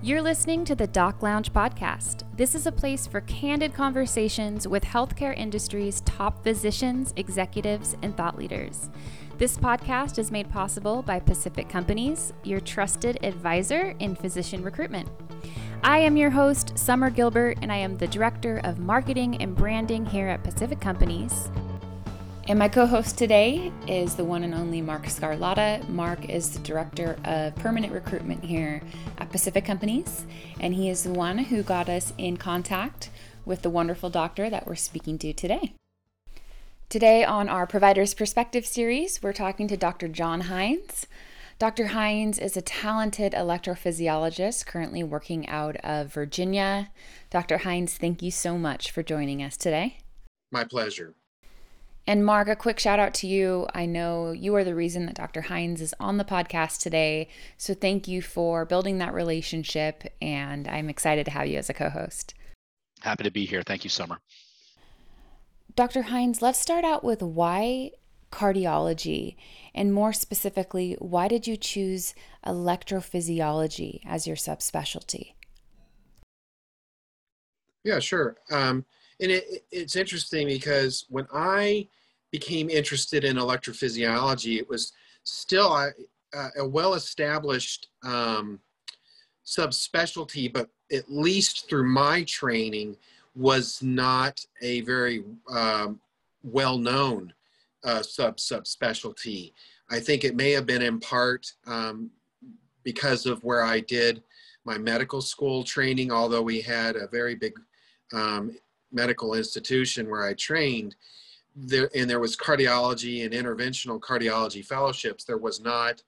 You're listening to the Doc Lounge podcast. This is a place for candid conversations with healthcare industry's top physicians, executives, and thought leaders. This podcast is made possible by Pacific Companies, your trusted advisor in physician recruitment. I am your host, Summer Gilbert, and I am the Director of Marketing and Branding here at Pacific Companies. And my co host today is the one and only Marc Scarlata. Mark is the Director of Permanent Recruitment here at Pacific Companies, and he is the one who got us in contact with the wonderful doctor that we're speaking to today. Today, on our Provider's Perspective series, we're talking to Dr. John Hynes. Dr. Hynes is a talented electrophysiologist currently working out of Virginia. Dr. Hynes, thank you so much for joining us today. My pleasure. And Marc, a quick shout out to you. I know you are the reason that Dr. Hynes is on the podcast today. So thank you for building that relationship. And I'm excited to have you as a co host. Happy to be here. Thank you, Summer. Dr. Hynes, let's start out with why cardiology? And more specifically, why did you choose electrophysiology as your subspecialty? Yeah, sure. Um, and it, it's interesting because when I became interested in electrophysiology, it was still a, a well-established um, subspecialty, but at least through my training, was not a very um, well-known uh, sub subspecialty. I think it may have been in part um, because of where I did my medical school training, although we had a very big um, medical institution where I trained, there, and there was cardiology and interventional cardiology fellowships. There was not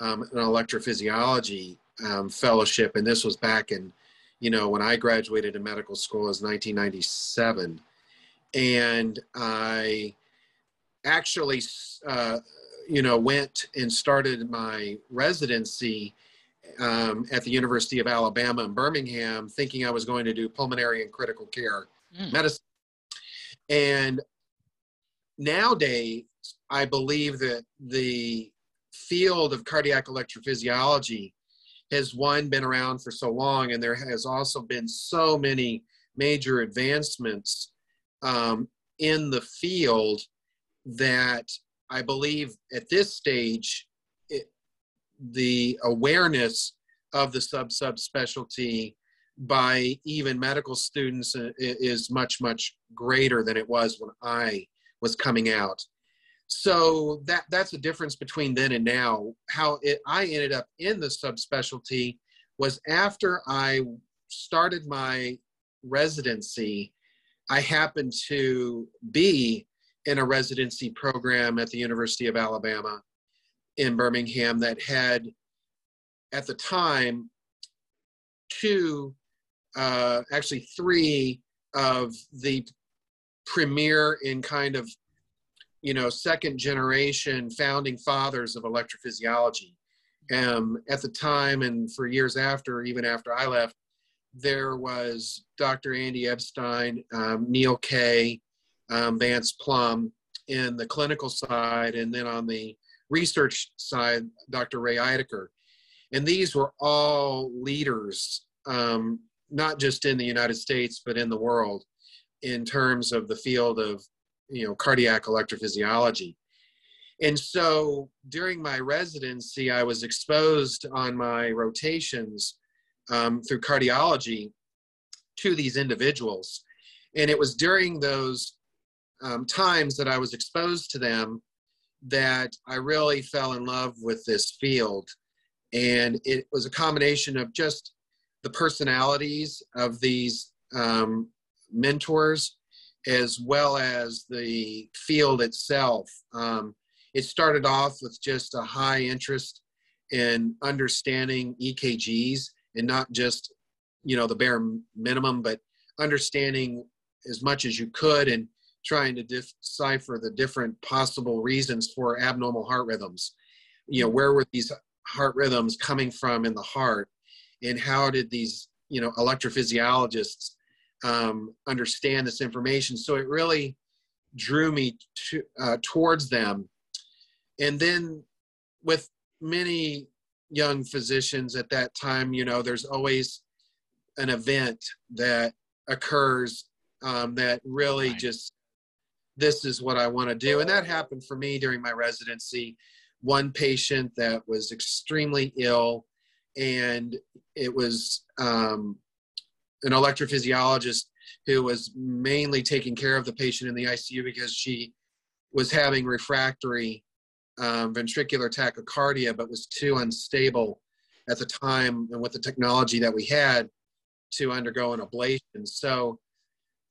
um, an electrophysiology um, fellowship, and this was back in, you know, when I graduated in medical school was 1997, and I actually, uh, you know, went and started my residency um, at the University of Alabama in Birmingham, thinking I was going to do pulmonary and critical care mm. medicine. And nowadays, I believe that the field of cardiac electrophysiology has one been around for so long, and there has also been so many major advancements um, in the field that I believe at this stage, it, the awareness of the sub subspecialty by even medical students uh, is much much greater than it was when I was coming out. So that that's the difference between then and now. How it, I ended up in the subspecialty was after I started my residency. I happened to be in a residency program at the University of Alabama in Birmingham that had, at the time, two uh, actually three of the premier in kind of you know second generation founding fathers of electrophysiology um, at the time and for years after even after i left there was dr andy epstein um, neal kay um, vance plumb in the clinical side and then on the research side dr ray Ideker. and these were all leaders um, not just in the United States, but in the world in terms of the field of, you know, cardiac electrophysiology. And so during my residency, I was exposed on my rotations um, through cardiology to these individuals. And it was during those um, times that I was exposed to them that I really fell in love with this field. And it was a combination of just the personalities of these um, mentors as well as the field itself. Um, it started off with just a high interest in understanding EKGs and not just, you know, the bare minimum, but understanding as much as you could and trying to decipher the different possible reasons for abnormal heart rhythms. You know, where were these heart rhythms coming from in the heart? And how did these you know electrophysiologists um, understand this information so it really drew me to, uh, towards them and then with many young physicians at that time, you know, there's always an event that occurs um, that really Right. just this is what I want to do. And that happened for me during my residency. One patient that was extremely ill, and it was um, an electrophysiologist who was mainly taking care of the patient in the ICU because she was having refractory um, ventricular tachycardia, but was too unstable at the time and with the technology that we had to undergo an ablation. So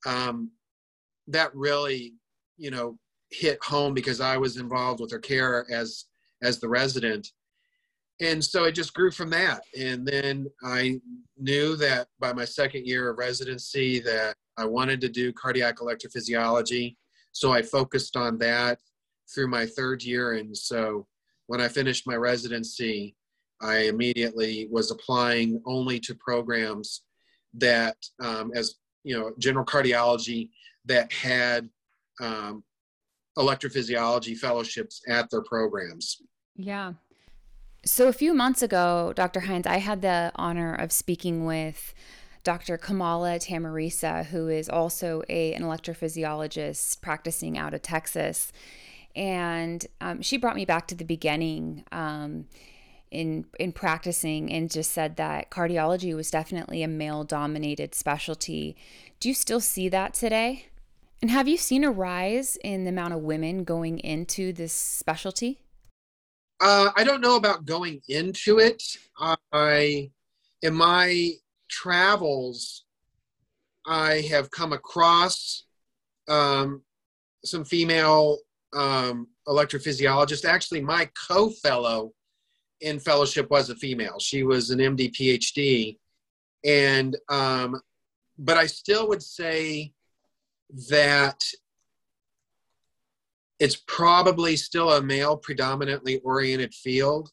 um, that really, you know, hit home because I was involved with her care as as the resident. And so it just grew from that. And then I knew that by my second year of residency that I wanted to do cardiac electrophysiology. So I focused on that through my third year. And so when I finished my residency, I immediately was applying only to programs that, um, as you know, general cardiology that had um, electrophysiology fellowships at their programs. Yeah. So a few months ago, Dr. Hynes, I had the honor of speaking with Dr. Kamala Tamirisa, who is also a, an electrophysiologist practicing out of Texas. And um, she brought me back to the beginning um, in in practicing and just said that cardiology was definitely a male dominated specialty. Do you still see that today? And have you seen a rise in the amount of women going into this specialty? Uh, I don't know about going into it. I, in my travels, I have come across um, some female um, electrophysiologists. Actually, my co-fellow in fellowship was a female. She was an MD PhD, and um, but I still would say that it's probably still a male predominantly oriented field.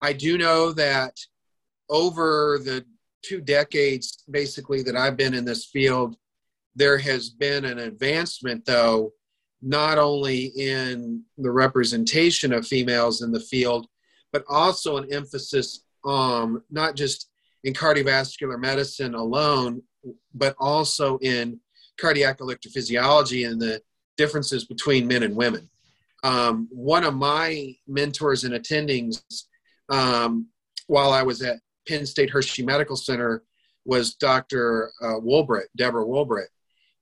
I do know that over the two decades basically that I've been in this field, there has been an advancement though, not only in the representation of females in the field, but also an emphasis on not just in cardiovascular medicine alone, but also in cardiac electrophysiology and the differences between men and women. Um, one of my mentors and attendings um, while I was at Penn State Hershey Medical Center was Dr. Uh, Deborah Wolbrette.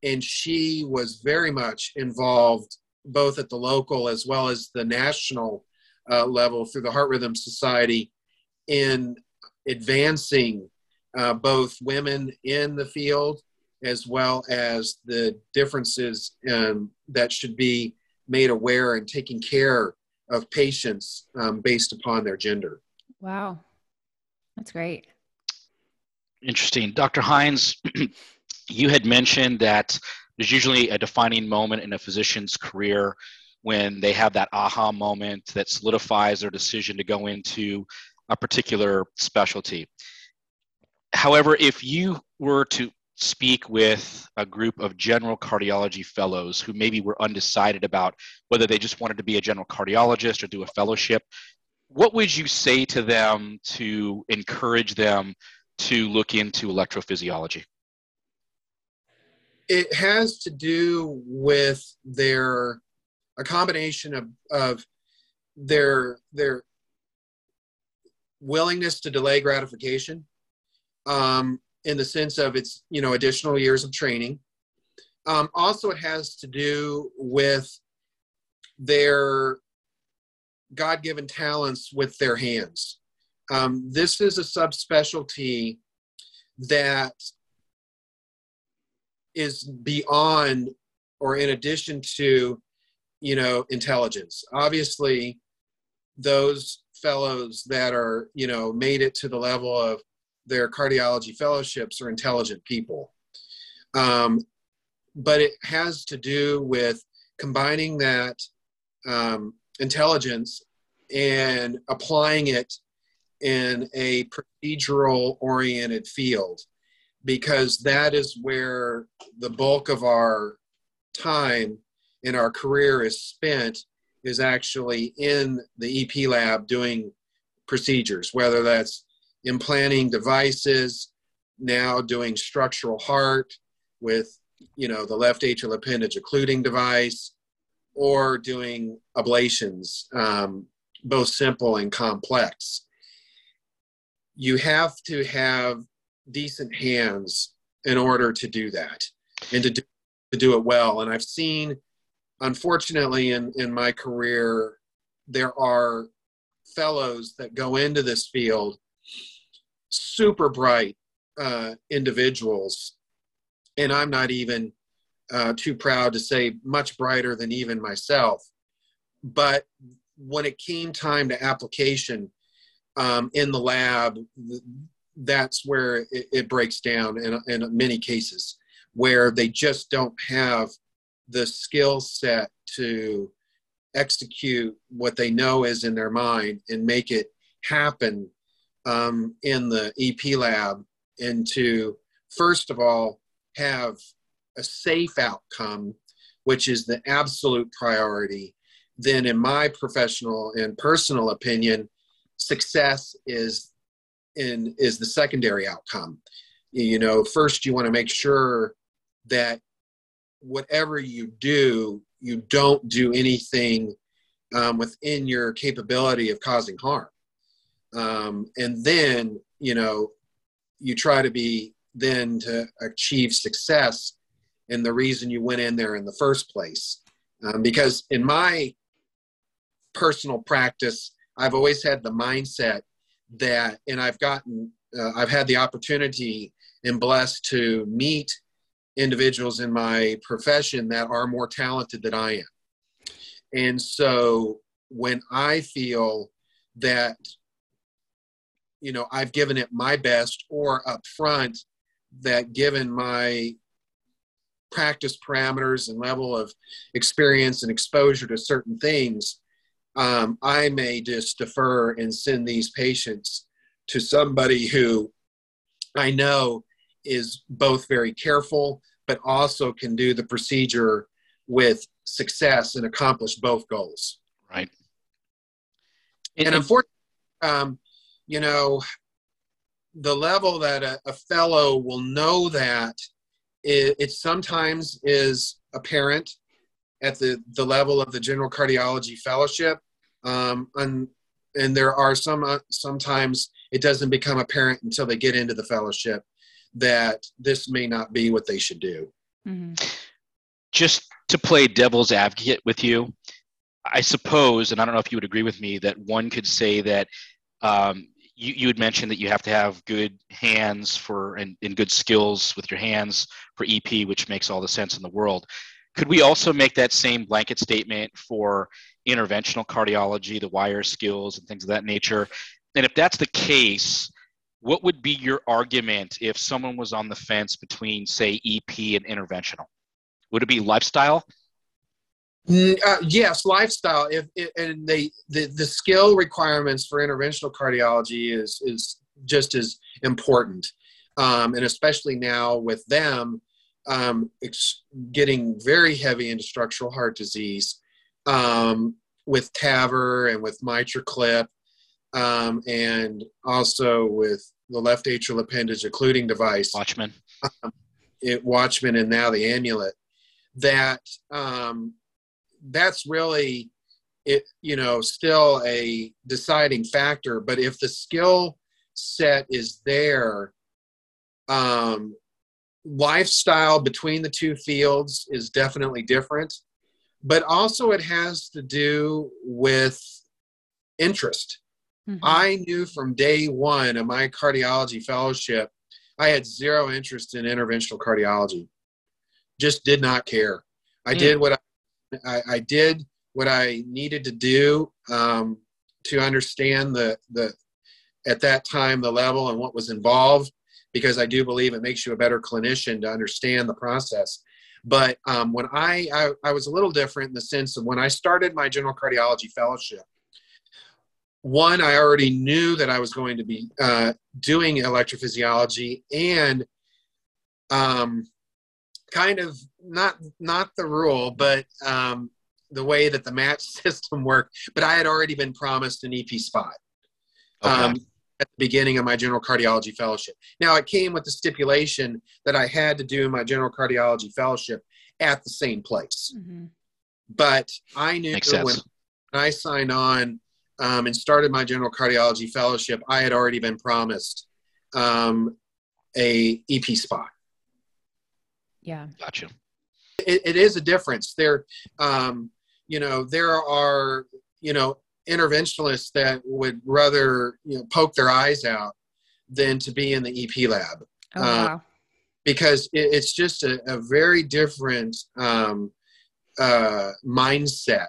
And she was very much involved both at the local as well as the national uh, level through the Heart Rhythm Society in advancing uh, both women in the field as well as the differences um, that should be made aware and taking care of patients um, based upon their gender. Wow. That's great. Interesting. Dr. Hynes, you had mentioned that there's usually a defining moment in a physician's career when they have that aha moment that solidifies their decision to go into a particular specialty. However, if you were to speak with a group of general cardiology fellows who maybe were undecided about whether they just wanted to be a general cardiologist or do a fellowship, what would you say to them to encourage them to look into electrophysiology? It has to do with their a combination of, of their their willingness to delay gratification um, in the sense of its you know additional years of training. Um, also it has to do with their god-given talents with their hands. Um, this is a subspecialty that is beyond or in addition to you know intelligence. Obviously those fellows that are you know made it to the level of their cardiology fellowships are intelligent people. Um, but it has to do with combining that um, intelligence and applying it in a procedural oriented field because that is where the bulk of our time in our career is spent is actually in the EP lab doing procedures, whether that's implanting devices, now doing structural heart with you know the left atrial appendage occluding device, or doing ablations, um, both simple and complex. You have to have decent hands in order to do that and to do, to do it well. And I've seen, unfortunately, in, in my career, there are fellows that go into this field, super bright uh, individuals, and I'm not even uh, too proud to say much brighter than even myself. But when it came time to application um, in the lab, that's where it, it breaks down in, in many cases, where they just don't have the skill set to execute what they know is in their mind and make it happen um, in the EP lab and to first of all have a safe outcome, which is the absolute priority, then in my professional and personal opinion, success is in is the secondary outcome. You know, first you want to make sure that whatever you do, you don't do anything um, within your capability of causing harm. Um, and then, you know, you try to be then to achieve success and the reason you went in there in the first place. Um, because in my personal practice, I've always had the mindset that, and I've gotten, uh, I've had the opportunity and blessed to meet individuals in my profession that are more talented than I am. And so when I feel that, you know, I've given it my best or up front, that given my practice parameters and level of experience and exposure to certain things, um, I may just defer and send these patients to somebody who I know is both very careful, but also can do the procedure with success and accomplish both goals. Right. And, and unfortunately, um, you know, the level that a, a fellow will know that it, it sometimes is apparent at the, the level of the general cardiology fellowship. Um, and, and there are some, uh, sometimes it doesn't become apparent until they get into the fellowship that this may not be what they should do. Mm-hmm. Just to play devil's advocate with you, I suppose, and I don't know if you would agree with me, that one could say that um, you, you had mentioned that you have to have good hands for and, and good skills with your hands for EP, which makes all the sense in the world. Could we also make that same blanket statement for interventional cardiology, the wire skills and things of that nature? And if that's the case, what would be your argument if someone was on the fence between, say, EP and interventional? Would it be lifestyle? Uh, yes, lifestyle. If, if, and they the, the skill requirements for interventional cardiology is is just as important, um, and especially now with them um, getting very heavy into structural heart disease um, with TAVR and with MitraClip, um, and also with the left atrial appendage occluding device, Watchman, um, it Watchman, and now the Amulet. That um, that's really it you know still a deciding factor. But if the skill set is there um, lifestyle between the two fields is definitely different. But also it has to do with interest. Mm-hmm. i knew from day one of my cardiology fellowship i had zero interest in interventional cardiology. Just did not care. I mm. did what i I, I did what I needed to do um, to understand the the at that time the level and what was involved because I do believe it makes you a better clinician to understand the process. But um, when I, I, I was a little different in the sense of when I started my general cardiology fellowship, one I already knew that I was going to be uh, doing electrophysiology and um, kind of not not the rule, but um, the way that the match system worked. But I had already been promised an EP spot, okay. um, at the beginning of my general cardiology fellowship. Now, it came with the stipulation that I had to do my general cardiology fellowship at the same place. Mm-hmm. But I knew when I signed on um, and started my general cardiology fellowship, I had already been promised um, a EP spot. Yeah. Gotcha. It, it is a difference. There, um, you know, there are, you know, interventionalists that would rather you know, poke their eyes out than to be in the EP lab. Oh, uh, wow. Because it, it's just a, a very different um, uh, mindset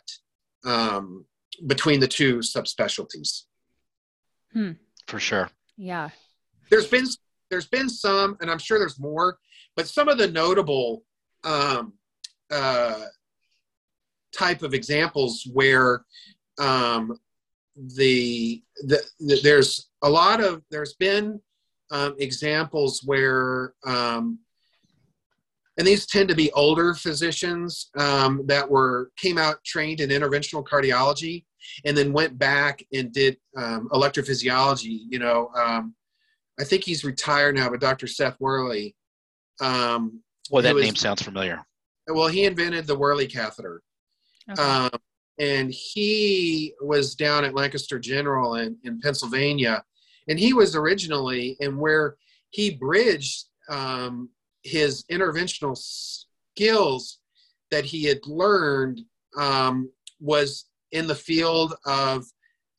um, between the two subspecialties. Hmm. For sure. Yeah. There's been there's been some, and I'm sure there's more, but some of the notable um, uh, type of examples where um, the, the, the, there's a lot of there's been um, examples where um, and these tend to be older physicians um, that were came out trained in interventional cardiology and then went back and did um, electrophysiology you know um, i think he's retired now but dr seth worley um, well that was, name sounds familiar well he invented the worley catheter okay. Um, and he was down at Lancaster General in, in Pennsylvania, and he was originally and where he bridged um, his interventional skills that he had learned um, was in the field of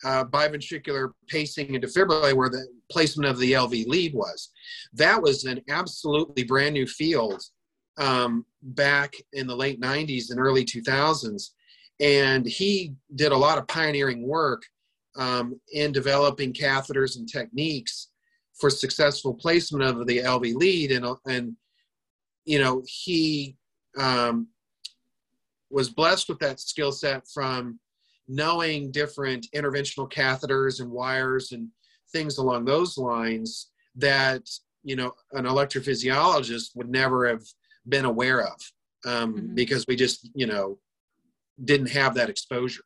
uh, biventricular pacing and defibrillator, where the placement of the LV lead was. That was an absolutely brand new field um, back in the late 90s and early 2000s and he did a lot of pioneering work um, in developing catheters and techniques for successful placement of the LV lead. And, and you know, he um, was blessed with that skill set from knowing different interventional catheters and wires and things along those lines that, you know, an electrophysiologist would never have been aware of um, mm-hmm. because we just, you know, didn't have that exposure.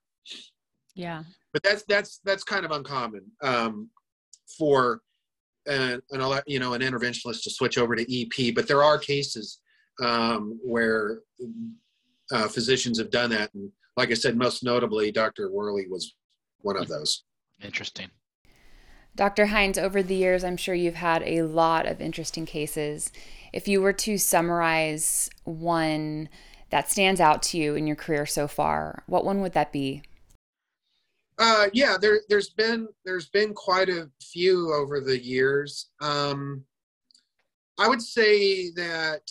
Yeah. But that's that's that's kind of uncommon um, for an, an you know an interventionalist to switch over to EP. But there are cases um, where uh, physicians have done that, and like I said, most notably, Dr. Worley was one of those. Interesting. Dr. Hynes, over the years, I'm sure you've had a lot of interesting cases. If you were to summarize one that stands out to you in your career so far, what one would that be? Uh, yeah, there, has been there's been quite a few over the years. Um, I would say that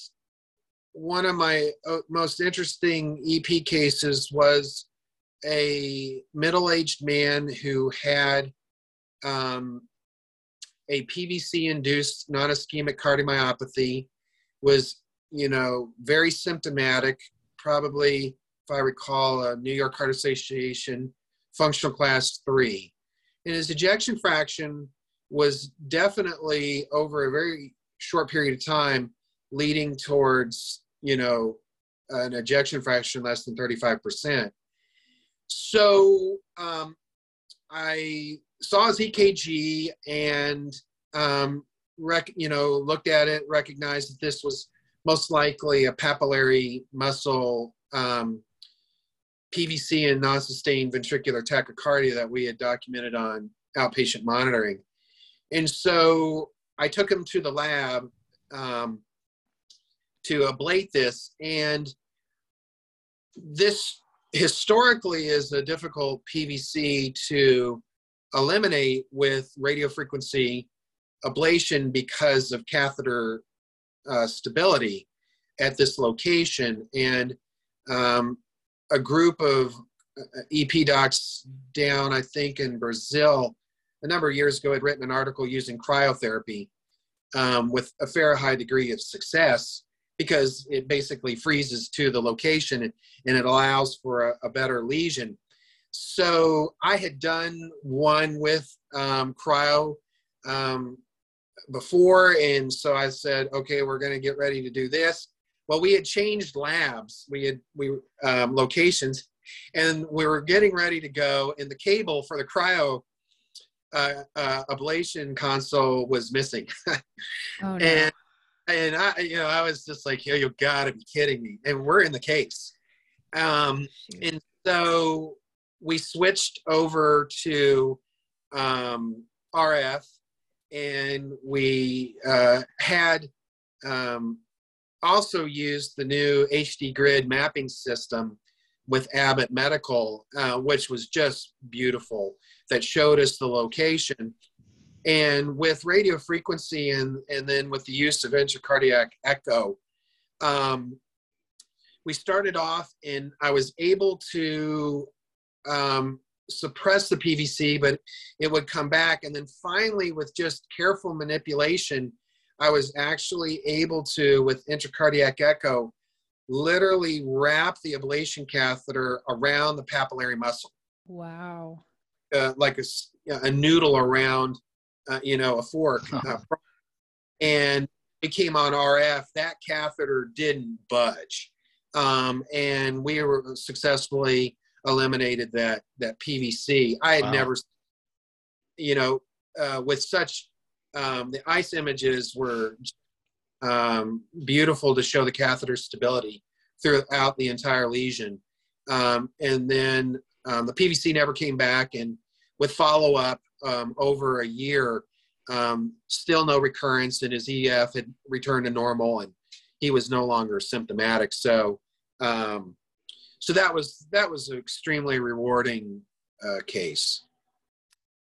one of my uh, most interesting EP cases was a middle-aged man who had um, a PVC-induced non-ischemic cardiomyopathy, was you know, very symptomatic, probably, if I recall, a New York Heart Association functional class three. And his ejection fraction was definitely over a very short period of time leading towards, you know, an ejection fraction less than 35%. So um, I saw his EKG and, um, rec- you know, looked at it, recognized that this was most likely a papillary muscle um, PVC and non-sustained ventricular tachycardia that we had documented on outpatient monitoring. And so I took him to the lab um, to ablate this. And this historically is a difficult PVC to eliminate with radiofrequency ablation because of catheter uh, stability at this location. And um, a group of uh, EP docs down, I think, in Brazil a number of years ago had written an article using cryotherapy um, with a fair high degree of success because it basically freezes to the location and, and it allows for a, a, better lesion. So I had done one with um, cryo um, before, and so I said, okay, we're going to get ready to do this. Well, we had changed labs, we had we um, locations, and we were getting ready to go. And the cable for the cryo uh, uh, ablation console was missing. oh, no. and and I, you know, I was just like, yo, you gotta be kidding me. And we're in the case. Um, and so we switched over to um, RF and we uh, had um, also used the new HD grid mapping system with Abbott Medical, uh, which was just beautiful, that showed us the location. And with radio frequency and, and then with the use of intracardiac echo, um, we started off and I was able to um, suppress the PVC, but it would come back. And then finally, with just careful manipulation, I was actually able to, with intracardiac echo, literally wrap the ablation catheter around the papillary muscle. Wow. Uh, like a, a noodle around, uh, you know, a fork. Uh, and it came on RF. That catheter didn't budge. Um, and we were successfully eliminated that that PVC. I had wow. never, you know, uh, with such um, the ice images were um, beautiful to show the catheter stability throughout the entire lesion. Um, and then um, the PVC never came back, and with follow up um, over a year, um, still no recurrence, and his EF had returned to normal, and he was no longer symptomatic. So um, so that was that was an extremely rewarding uh, case.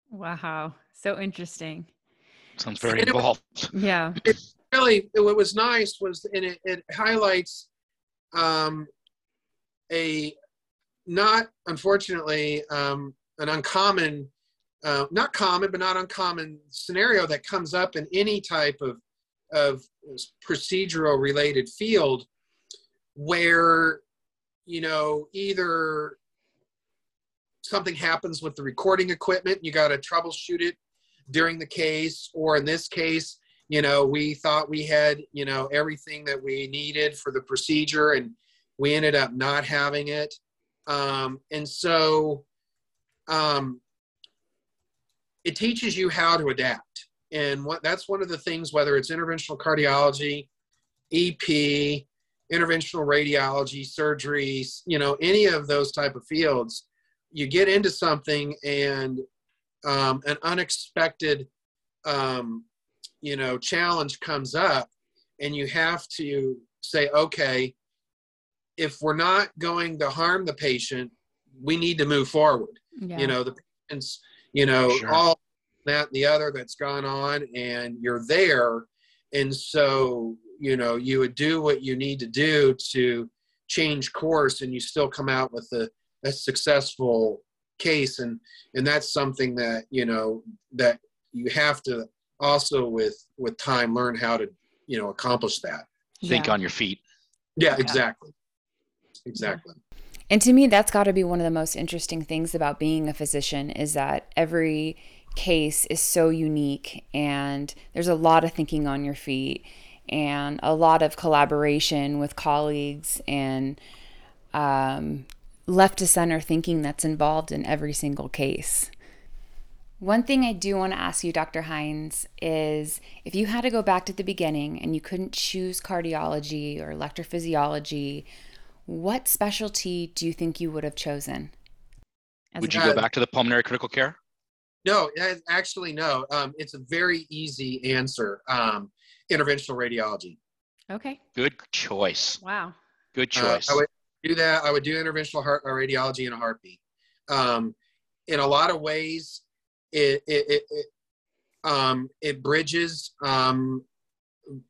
Wow, so interesting. Sounds very and involved. Was, yeah. It really, what was nice was, and it, it highlights um, a not unfortunately um, an uncommon, uh, not common, but not uncommon scenario that comes up in any type of of procedural related field where you know either something happens with the recording equipment you got to troubleshoot it during the case or in this case you know we thought we had you know everything that we needed for the procedure and we ended up not having it. Um, and so um, it teaches you how to adapt and what that's one of the things whether it's interventional cardiology ep interventional radiology, surgeries, you know, any of those type of fields, you get into something and um, an unexpected, um, you know, challenge comes up, and you have to say, okay, if we're not going to harm the patient, we need to move forward. Yeah. You know, the patient's, you know, sure. all that and the other that's gone on, and you're there. And so you know you would do what you need to do to change course and you still come out with a, a successful case and and that's something that you know that you have to also with with time learn how to you know accomplish that think yeah. on your feet yeah exactly exactly and to me that's got to be one of the most interesting things about being a physician is that every case is so unique and there's a lot of thinking on your feet and a lot of collaboration with colleagues and um, left to center thinking that's involved in every single case. One thing I do want to ask you, Dr. Hynes, is if you had to go back to the beginning and you couldn't choose cardiology or electrophysiology, what specialty do you think you would have chosen? Would you go back to the pulmonary critical care? No, actually, no. Um, it's a very easy answer. Um, interventional radiology. Okay. Good choice. Wow. Good choice. Uh, I would do that. I would do interventional heart, uh, radiology in a heartbeat. Um, in a lot of ways, it it it, it, um, it bridges um,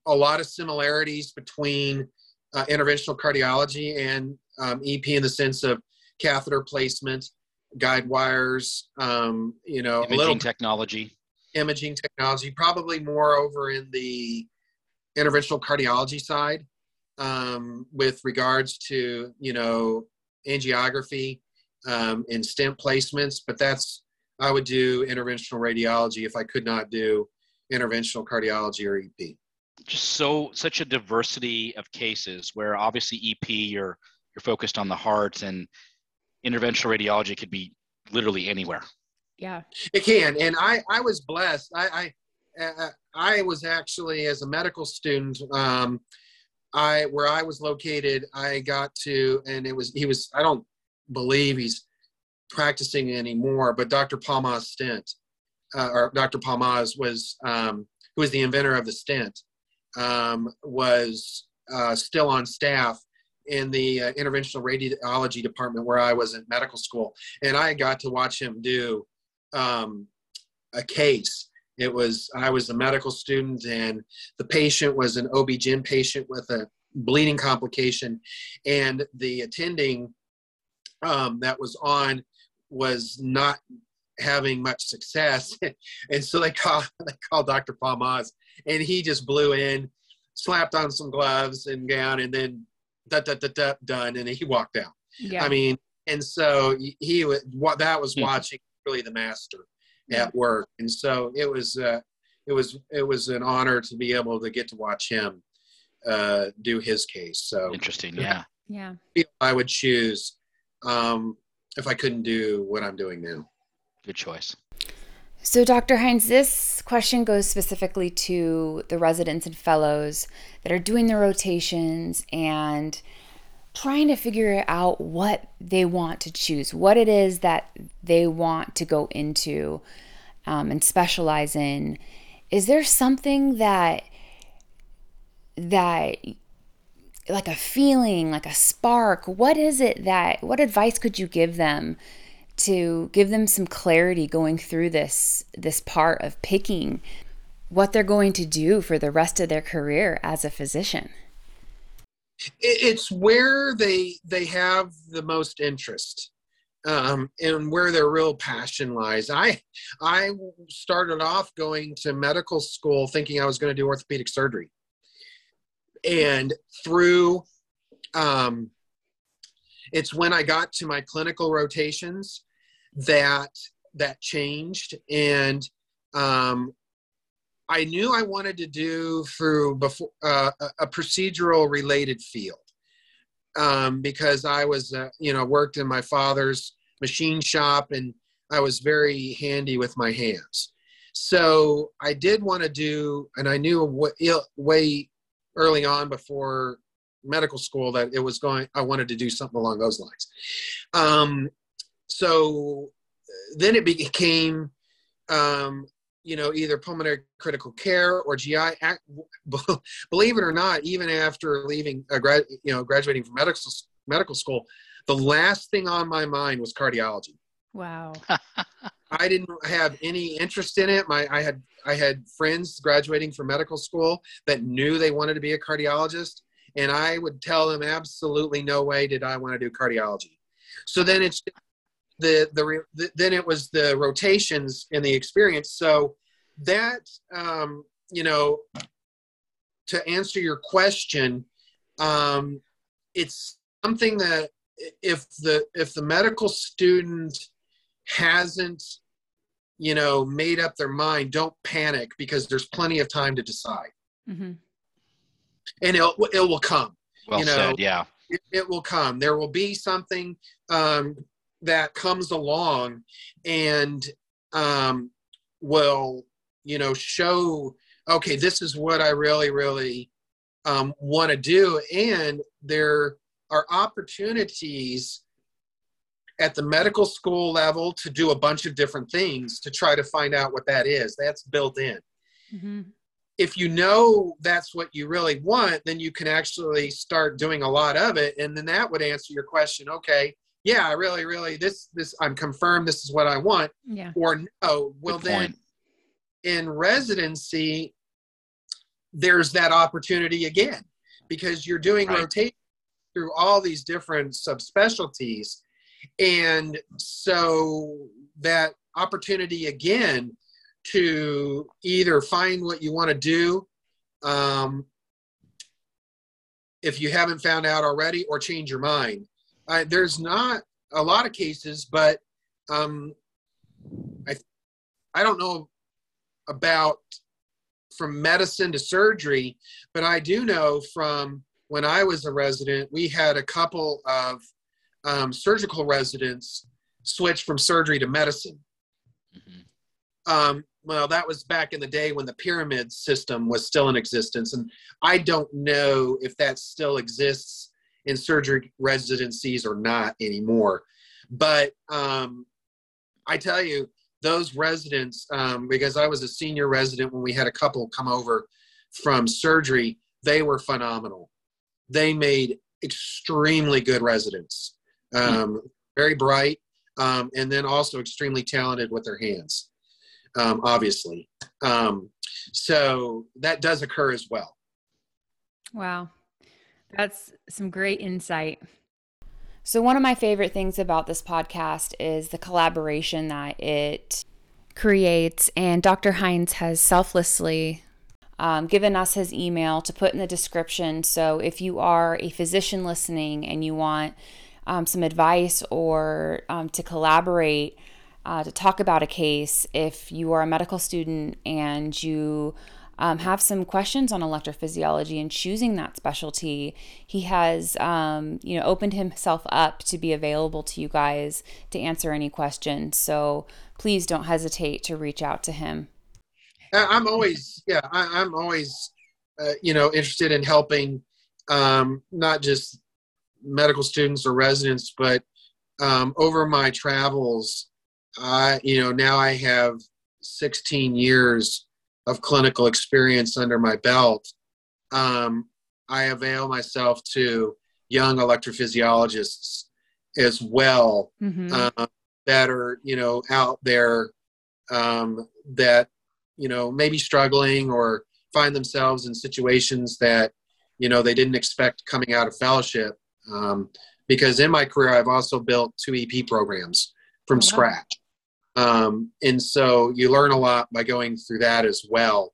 a lot of similarities between uh, interventional cardiology and um, EP in the sense of catheter placement, guide wires, um, you know, imaging little, technology imaging technology, probably more over in the interventional cardiology side um, with regards to, you know, angiography um, and stent placements. But that's, I would do interventional radiology if I could not do interventional cardiology or EP. Just so, such a diversity of cases where obviously EP, you're, you're focused on the heart and interventional radiology could be literally anywhere. Yeah. It can. And I, I was blessed. I, I, uh, I was actually, as a medical student, um, I, where I was located, I got to, and it was, he was, I don't believe he's practicing anymore, but Dr. Palmaz stent, uh, or Dr. Palmaz was, um, who was the inventor of the stent, um, was uh, still on staff in the uh, interventional radiology department where I was in medical school, and I got to watch him do um, a case. It was I was a medical student, and the patient was an OB-GYN patient with a bleeding complication, and the attending um, that was on was not having much success, and so they called they called Dr. Palmaz, and he just blew in, slapped on some gloves and gown, and then da, da, da, da, done, and he walked out. Yeah. I mean, and so he was what that was Hmm. watching really the master at work, and so it was uh, it was it was an honor to be able to get to watch him uh, do his case. So Interesting. Yeah. yeah. I would choose um, if I couldn't do what I'm doing now. Good choice. So, Dr. Hynes, this question goes specifically to the residents and fellows that are doing the rotations and trying to figure out what they want to choose, what it is that they want to go into um, and specialize in. Is there something that that like a feeling, like a spark? What is it that? What advice could you give them? To give them some clarity going through this this part of picking what they're going to do for the rest of their career as a physician. It's where they they have the most interest. Um, and where their real passion lies. I I started off going to medical school thinking I was going to do orthopedic surgery, and through um, it's when I got to my clinical rotations that that changed, and um, I knew I wanted to do through before uh, a procedural related field um, because I was uh, you know worked in my father's machine shop and I was very handy with my hands. So I did want to do, and I knew wa- way early on before medical school that it was going i wanted to do something along those lines um, so then it became um, you know either pulmonary critical care or gi believe it or not even after leaving uh, grad, you know graduating from medical medical school the last thing on my mind was cardiology Wow. I didn't have any interest in it. My I had I had friends graduating from medical school that knew they wanted to be a cardiologist, and I would tell them absolutely no way did I want to do cardiology. So then it's the the, the then it was the rotations and the experience. So that um, you know to answer your question, um, it's something that if the if the medical student hasn't you know made up their mind don't panic because there's plenty of time to decide Mm-hmm. And it, it will come Well You know, said. Yeah. it, it will come there will be something um, that comes along and um, will you know show okay this is what i really really um, want to do and there are opportunities at the medical school level to do a bunch of different things to try to find out what that is that's built in Mm-hmm. If you know that's what you really want, then you can actually start doing a lot of it, and then that would answer your question. Okay, yeah, I really, really, this, this, I'm confirmed. This is what I want, Yeah. or no. Oh, well, then in residency, there's that opportunity again because you're doing Right. rotation through all these different subspecialties, and so that opportunity again to either find what you want to do um, if you haven't found out already or change your mind uh, there's not a lot of cases but um, I, I don't know about from medicine to surgery but i do know from when i was a resident we had a couple of um, surgical residents switch from surgery to medicine Mm-hmm. Um, well, that was back in the day when the pyramid system was still in existence. And I don't know if that still exists in surgery residencies or not anymore. But um, I tell you, those residents, um, because I was a senior resident when we had a couple come over from surgery, they were phenomenal. They made extremely good residents, um, very bright, um, and then also extremely talented with their hands, um, obviously. Um, so that does occur as well. Wow. That's some great insight. So, one of my favorite things about this podcast is the collaboration that it creates. And Dr. Hynes has selflessly um, given us his email to put in the description. So, if you are a physician listening and you want um, some advice or um, to collaborate, uh, to talk about a case, if you are a medical student and you um, have some questions on electrophysiology and choosing that specialty, he has um, you know opened himself up to be available to you guys to answer any questions. So please don't hesitate to reach out to him. I'm always yeah I, am always uh, you know interested in helping um, not just medical students or residents, but um, over my travels, I you know now I have 16 years of clinical experience under my belt, um, I avail myself to young electrophysiologists as well mm-hmm. uh, that are you know out there um, that you know maybe struggling or find themselves in situations that you know they didn't expect coming out of fellowship um, because in my career i've also built two ep programs from oh, wow. scratch um, and so you learn a lot by going through that as well.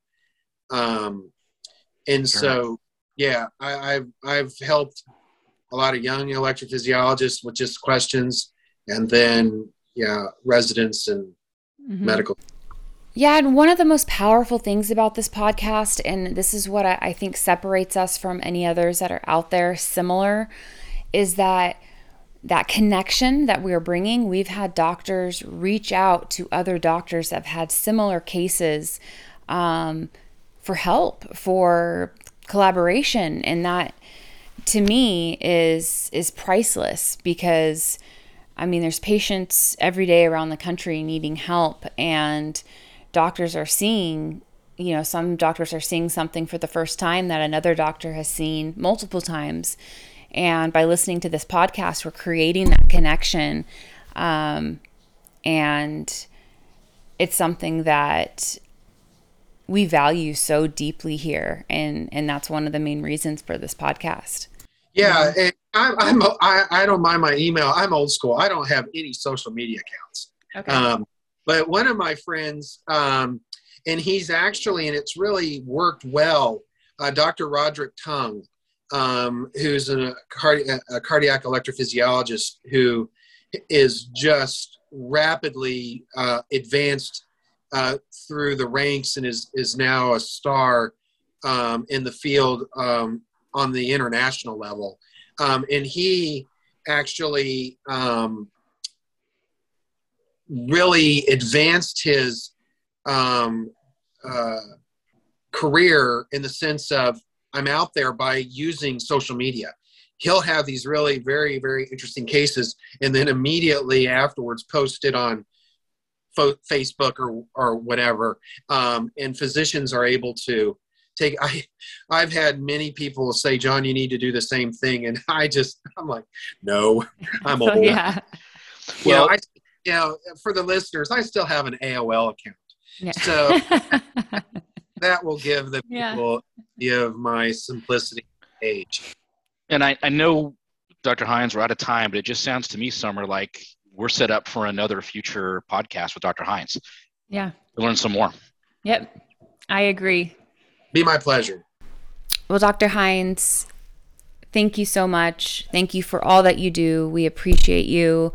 Um, and so, yeah, I, have I've helped a lot of young electrophysiologists with just questions, and then yeah, residents and mm-hmm. medical. Yeah, and one of the most powerful things about this podcast, and this is what I, I think separates us from any others that are out there similar, is that that connection that we're bringing, we've had doctors reach out to other doctors that have had similar cases um, for help, for collaboration, and that to me is is priceless because I mean there's patients every day around the country needing help and doctors are seeing you know some doctors are seeing something for the first time that another doctor has seen multiple times and by listening to this podcast, we're creating that connection. Um, and it's something that we value so deeply here. And, and that's one of the main reasons for this podcast. Yeah. And I'm, I'm I, I don't mind my email. I'm old school. I don't have any social media accounts. Okay. Um, but one of my friends, um, and he's actually, and it's really worked well, uh, Dr. Roderick Tung um, who's a, cardi- a cardiac electrophysiologist who is just rapidly uh, advanced uh, through the ranks and is, is now a star um, in the field um, on the international level. Um, and he actually um, really advanced his um, uh, career in the sense of I'm out there by using social media. He'll have these really very, very interesting cases and then immediately afterwards post it on fo- Facebook or, or whatever. Um, and physicians are able to take, I, I've had many people say, John, you need to do the same thing. And I just, I'm like, no, I'm old. yeah. Well, you I, you know, for the listeners, I still have an AOL account. Yeah. So that will give the people yeah. of my simplicity age. And I, I know, Dr. Hynes, we're out of time, but it just sounds to me, Summer, like we're set up for another future podcast with Dr. Hynes. Yeah. To learn some more. Yep. I agree. Be my pleasure. Well, Dr. Hynes, thank you so much. Thank you for all that you do. We appreciate you.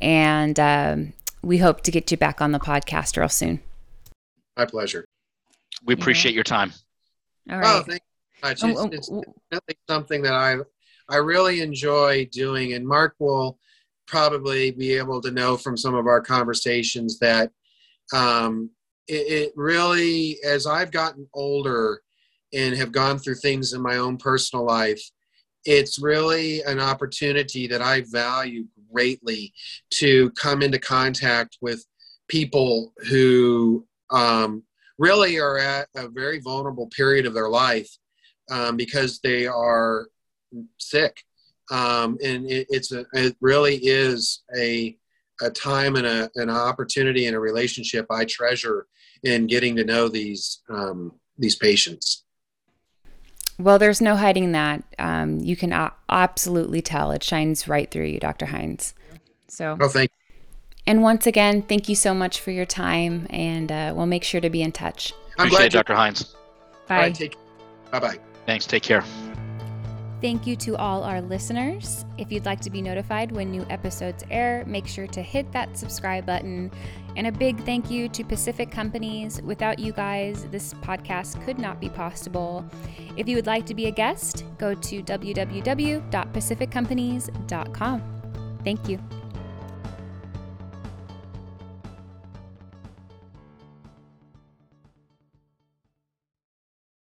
And um, we hope to get you back on the podcast real soon. My pleasure. We appreciate yeah. your time. All right. Oh, thank you much. Oh, it's, oh, it's definitely something that I I really enjoy doing, and Marc will probably be able to know from some of our conversations that um, it, it really, as I've gotten older and have gone through things in my own personal life, it's really an opportunity that I value greatly to come into contact with people who um, really are at a very vulnerable period of their life um, because they are sick. Um, and it, it's a, it really is a, a time and a, an opportunity and a relationship I treasure in getting to know these, um, these patients. Well, there's no hiding that. Um, you can a- absolutely tell. It shines right through you, Dr. Hynes. So, oh, thank you. And once again, thank you so much for your time, and uh, we'll make sure to be in touch. I'm Appreciate glad it, Dr. Hynes. Bye. Right, take, bye-bye. Thanks. Take care. Thank you to all our listeners. If you'd like to be notified when new episodes air, make sure to hit that subscribe button. And a big thank you to Pacific Companies. Without you guys, this podcast could not be possible. If you would like to be a guest, go to www.pacificcompanies.com. Thank you.